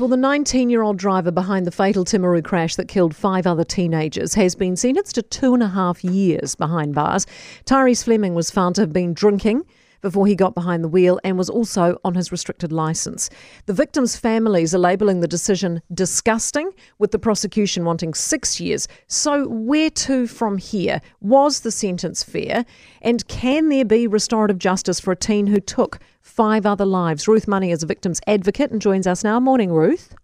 Well, the 19 year old driver behind the fatal Timaru crash that killed five other teenagers has been sentenced to two and a half years behind bars. Tyrese Fleming was found to have been drinking before he got behind the wheel and was also on his restricted licence. The victims' families are labelling the decision disgusting, with the prosecution wanting six years. So, where to from here? Was the sentence fair? And can there be restorative justice for a teen who took five other lives? Ruth Money is a victim's advocate and joins us now. Morning, Ruth.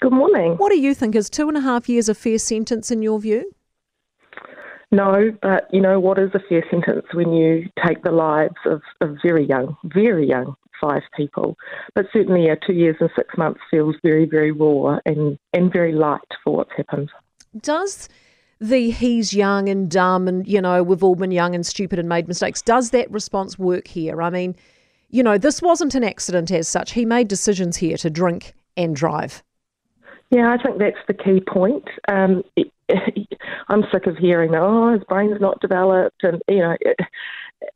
Good morning. What do you think? Is two and a half years a fair sentence in your view? No, but you know what is a fair sentence when you take the lives of, of very young, very young five people. But certainly, yeah, two years and six months feels very, very raw and, and very light for what's happened. Does the he's young and dumb and, you know, we've all been young and stupid and made mistakes, does that response work here? I mean, you know, this wasn't an accident as such. He made decisions here to drink and drive. Yeah, I think that's the key point. Um, it, I'm sick of hearing, oh, his brain's not developed, and you know, it,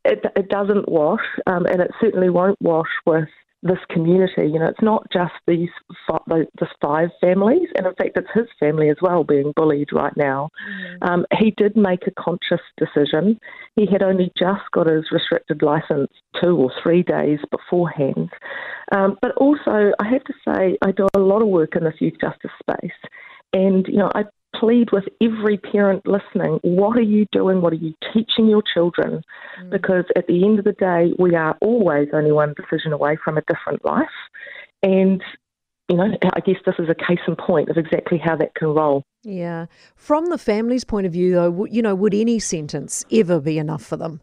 it, it doesn't wash, um, and it certainly won't wash with this community. You know, it's not just these five, this five families, and in fact, it's his family as well being bullied right now. Mm. Um, he did make a conscious decision. He had only just got his restricted license two or three days beforehand. Um, but also, I have to say, I do a lot of work in the youth justice space, and you know, I plead with every parent listening what are you doing? What are you teaching your children? Mm. Because at the end of the day, we are always only one decision away from a different life. And, you know, I guess this is a case in point of exactly how that can roll. Yeah. From the family's point of view, though, you know, would any sentence ever be enough for them?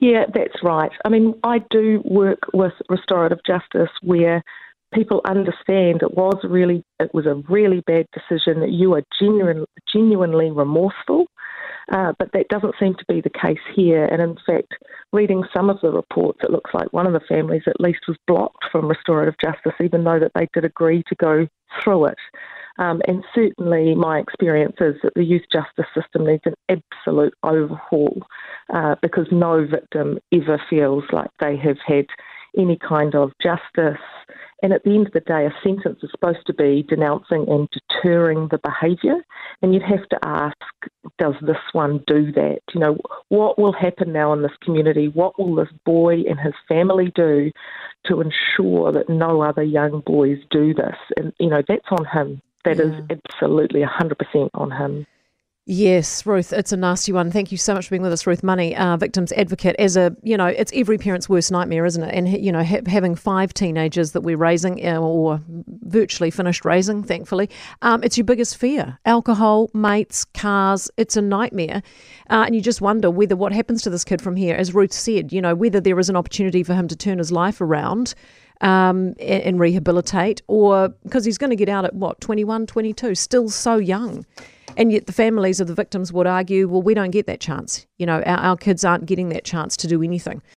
Yeah, that's right. I mean, I do work with restorative justice where people understand it was really it was a really bad decision that you are genuine, genuinely remorseful uh, but that doesn't seem to be the case here and in fact reading some of the reports it looks like one of the families at least was blocked from restorative justice even though that they did agree to go through it um, and certainly my experience is that the youth justice system needs an absolute overhaul uh, because no victim ever feels like they have had any kind of justice. And at the end of the day, a sentence is supposed to be denouncing and deterring the behaviour. And you'd have to ask, does this one do that? You know, what will happen now in this community? What will this boy and his family do to ensure that no other young boys do this? And, you know, that's on him. That yeah. is absolutely 100% on him. Yes, Ruth, it's a nasty one. Thank you so much for being with us, Ruth Money, uh, victims advocate. As a, you know, it's every parent's worst nightmare, isn't it? And you know, ha- having five teenagers that we're raising uh, or virtually finished raising, thankfully, um, it's your biggest fear. Alcohol, mates, cars, it's a nightmare, uh, and you just wonder whether what happens to this kid from here, as Ruth said, you know, whether there is an opportunity for him to turn his life around. Um, and, and rehabilitate, or because he's going to get out at what, 21, 22, still so young. And yet the families of the victims would argue, well, we don't get that chance. You know, our, our kids aren't getting that chance to do anything.